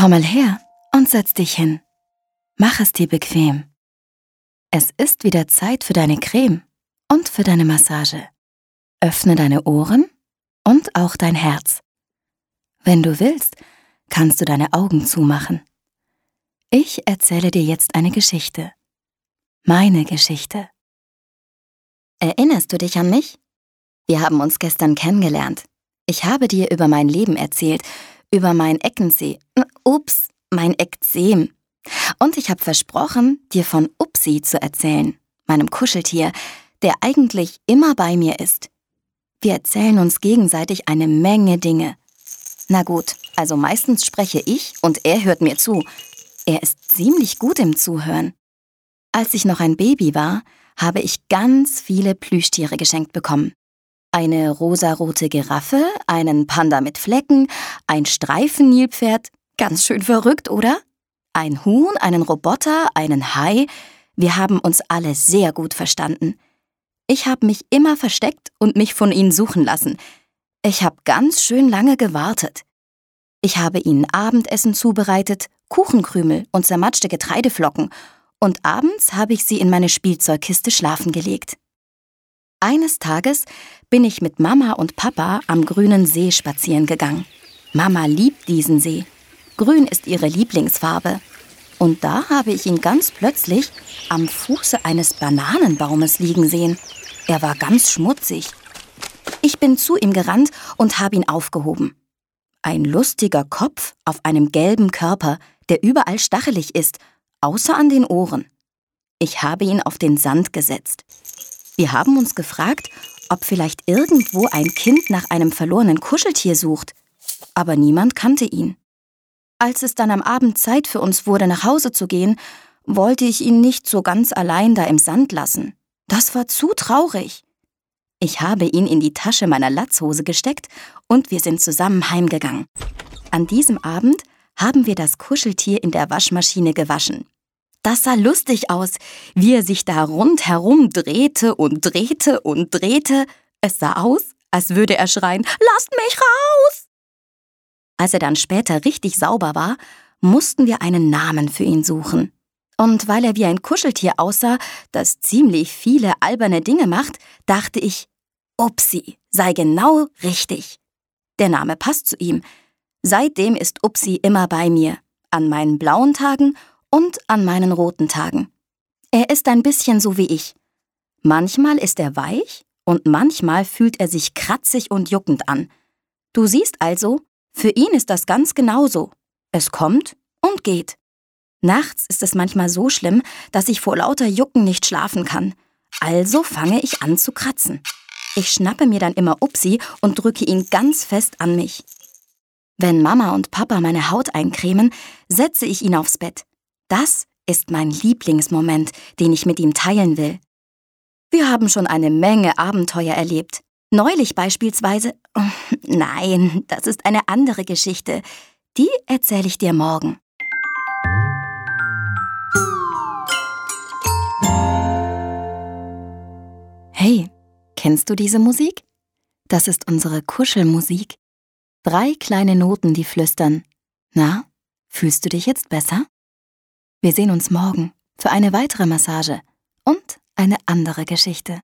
Komm mal her und setz dich hin. Mach es dir bequem. Es ist wieder Zeit für deine Creme und für deine Massage. Öffne deine Ohren und auch dein Herz. Wenn du willst, kannst du deine Augen zumachen. Ich erzähle dir jetzt eine Geschichte. Meine Geschichte. Erinnerst du dich an mich? Wir haben uns gestern kennengelernt. Ich habe dir über mein Leben erzählt, über mein Eckensee. Ups, mein Ekzem. Und ich habe versprochen, dir von Upsi zu erzählen, meinem Kuscheltier, der eigentlich immer bei mir ist. Wir erzählen uns gegenseitig eine Menge Dinge. Na gut, also meistens spreche ich und er hört mir zu. Er ist ziemlich gut im Zuhören. Als ich noch ein Baby war, habe ich ganz viele Plüschtiere geschenkt bekommen. Eine rosarote Giraffe, einen Panda mit Flecken, ein Streifennilpferd, ganz schön verrückt, oder? Ein Huhn, einen Roboter, einen Hai. Wir haben uns alle sehr gut verstanden. Ich habe mich immer versteckt und mich von ihnen suchen lassen. Ich habe ganz schön lange gewartet. Ich habe ihnen Abendessen zubereitet, Kuchenkrümel und zermatschte Getreideflocken, und abends habe ich sie in meine Spielzeugkiste schlafen gelegt. Eines Tages bin ich mit Mama und Papa am grünen See spazieren gegangen. Mama liebt diesen See. Grün ist ihre Lieblingsfarbe. Und da habe ich ihn ganz plötzlich am Fuße eines Bananenbaumes liegen sehen. Er war ganz schmutzig. Ich bin zu ihm gerannt und habe ihn aufgehoben. Ein lustiger Kopf auf einem gelben Körper, der überall stachelig ist, außer an den Ohren. Ich habe ihn auf den Sand gesetzt. Wir haben uns gefragt, ob vielleicht irgendwo ein Kind nach einem verlorenen Kuscheltier sucht. Aber niemand kannte ihn. Als es dann am Abend Zeit für uns wurde, nach Hause zu gehen, wollte ich ihn nicht so ganz allein da im Sand lassen. Das war zu traurig. Ich habe ihn in die Tasche meiner Latzhose gesteckt und wir sind zusammen heimgegangen. An diesem Abend haben wir das Kuscheltier in der Waschmaschine gewaschen. Das sah lustig aus, wie er sich da rundherum drehte und drehte und drehte. Es sah aus, als würde er schreien, Lasst mich raus! Als er dann später richtig sauber war, mussten wir einen Namen für ihn suchen. Und weil er wie ein Kuscheltier aussah, das ziemlich viele alberne Dinge macht, dachte ich, Upsi sei genau richtig. Der Name passt zu ihm. Seitdem ist Upsi immer bei mir, an meinen blauen Tagen und an meinen roten Tagen. Er ist ein bisschen so wie ich. Manchmal ist er weich und manchmal fühlt er sich kratzig und juckend an. Du siehst also, für ihn ist das ganz genauso. Es kommt und geht. Nachts ist es manchmal so schlimm, dass ich vor lauter Jucken nicht schlafen kann. Also fange ich an zu kratzen. Ich schnappe mir dann immer Upsi und drücke ihn ganz fest an mich. Wenn Mama und Papa meine Haut eincremen, setze ich ihn aufs Bett. Das ist mein Lieblingsmoment, den ich mit ihm teilen will. Wir haben schon eine Menge Abenteuer erlebt. Neulich beispielsweise. Nein, das ist eine andere Geschichte. Die erzähle ich dir morgen. Hey, kennst du diese Musik? Das ist unsere Kuschelmusik. Drei kleine Noten, die flüstern. Na, fühlst du dich jetzt besser? Wir sehen uns morgen für eine weitere Massage und eine andere Geschichte.